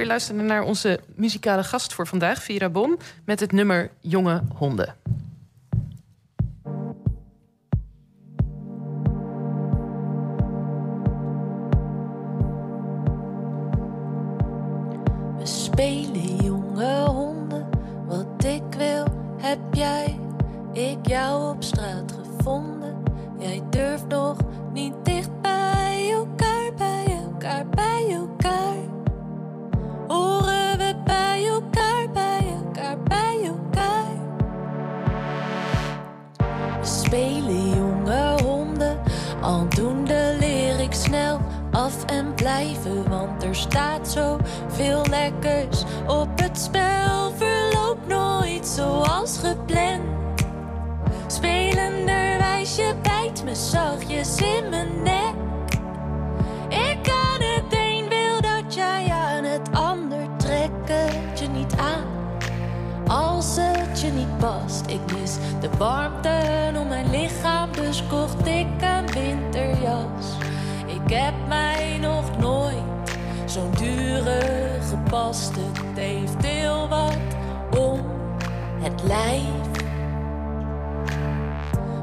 weer luisteren naar onze muzikale gast voor vandaag, Vira Bon, met het nummer Jonge Honden. We spelen jonge honden, wat ik wil heb jij. Ik jou op straat gevonden, jij durft nog niet dicht bij elkaar, aldoende leer ik snel af en blijven, want er staat zo veel lekkers op het spel. Verloopt nooit zoals gepland. Spelenderwijs, je bijt me zachtjes in mijn nek. Ik kan het een, wil dat jij aan het ander trek het je niet aan. Als het je niet past, ik mis de warmte om mijn lichaam, dus kocht ik Ik heb mij nog nooit zo'n dure gepast. Het heeft heel wat om het lijf.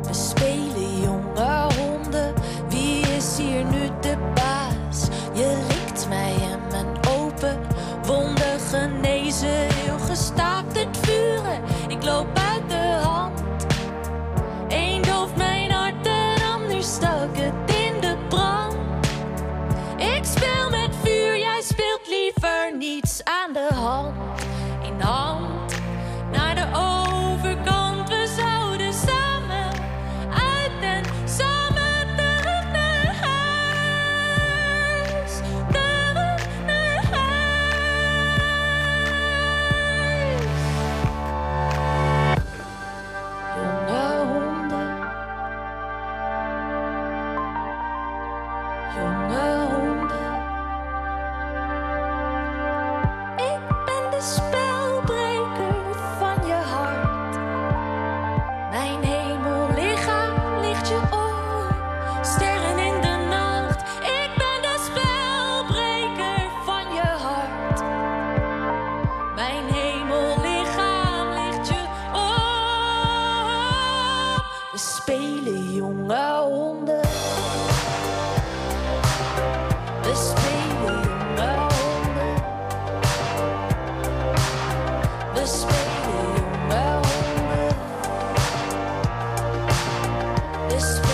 We spelen jonge honden, wie is hier nu de baas? Je likt mij en mijn open wonden genezen, heel gestaakt het vuren. Ik loop aan de hand. In hand. this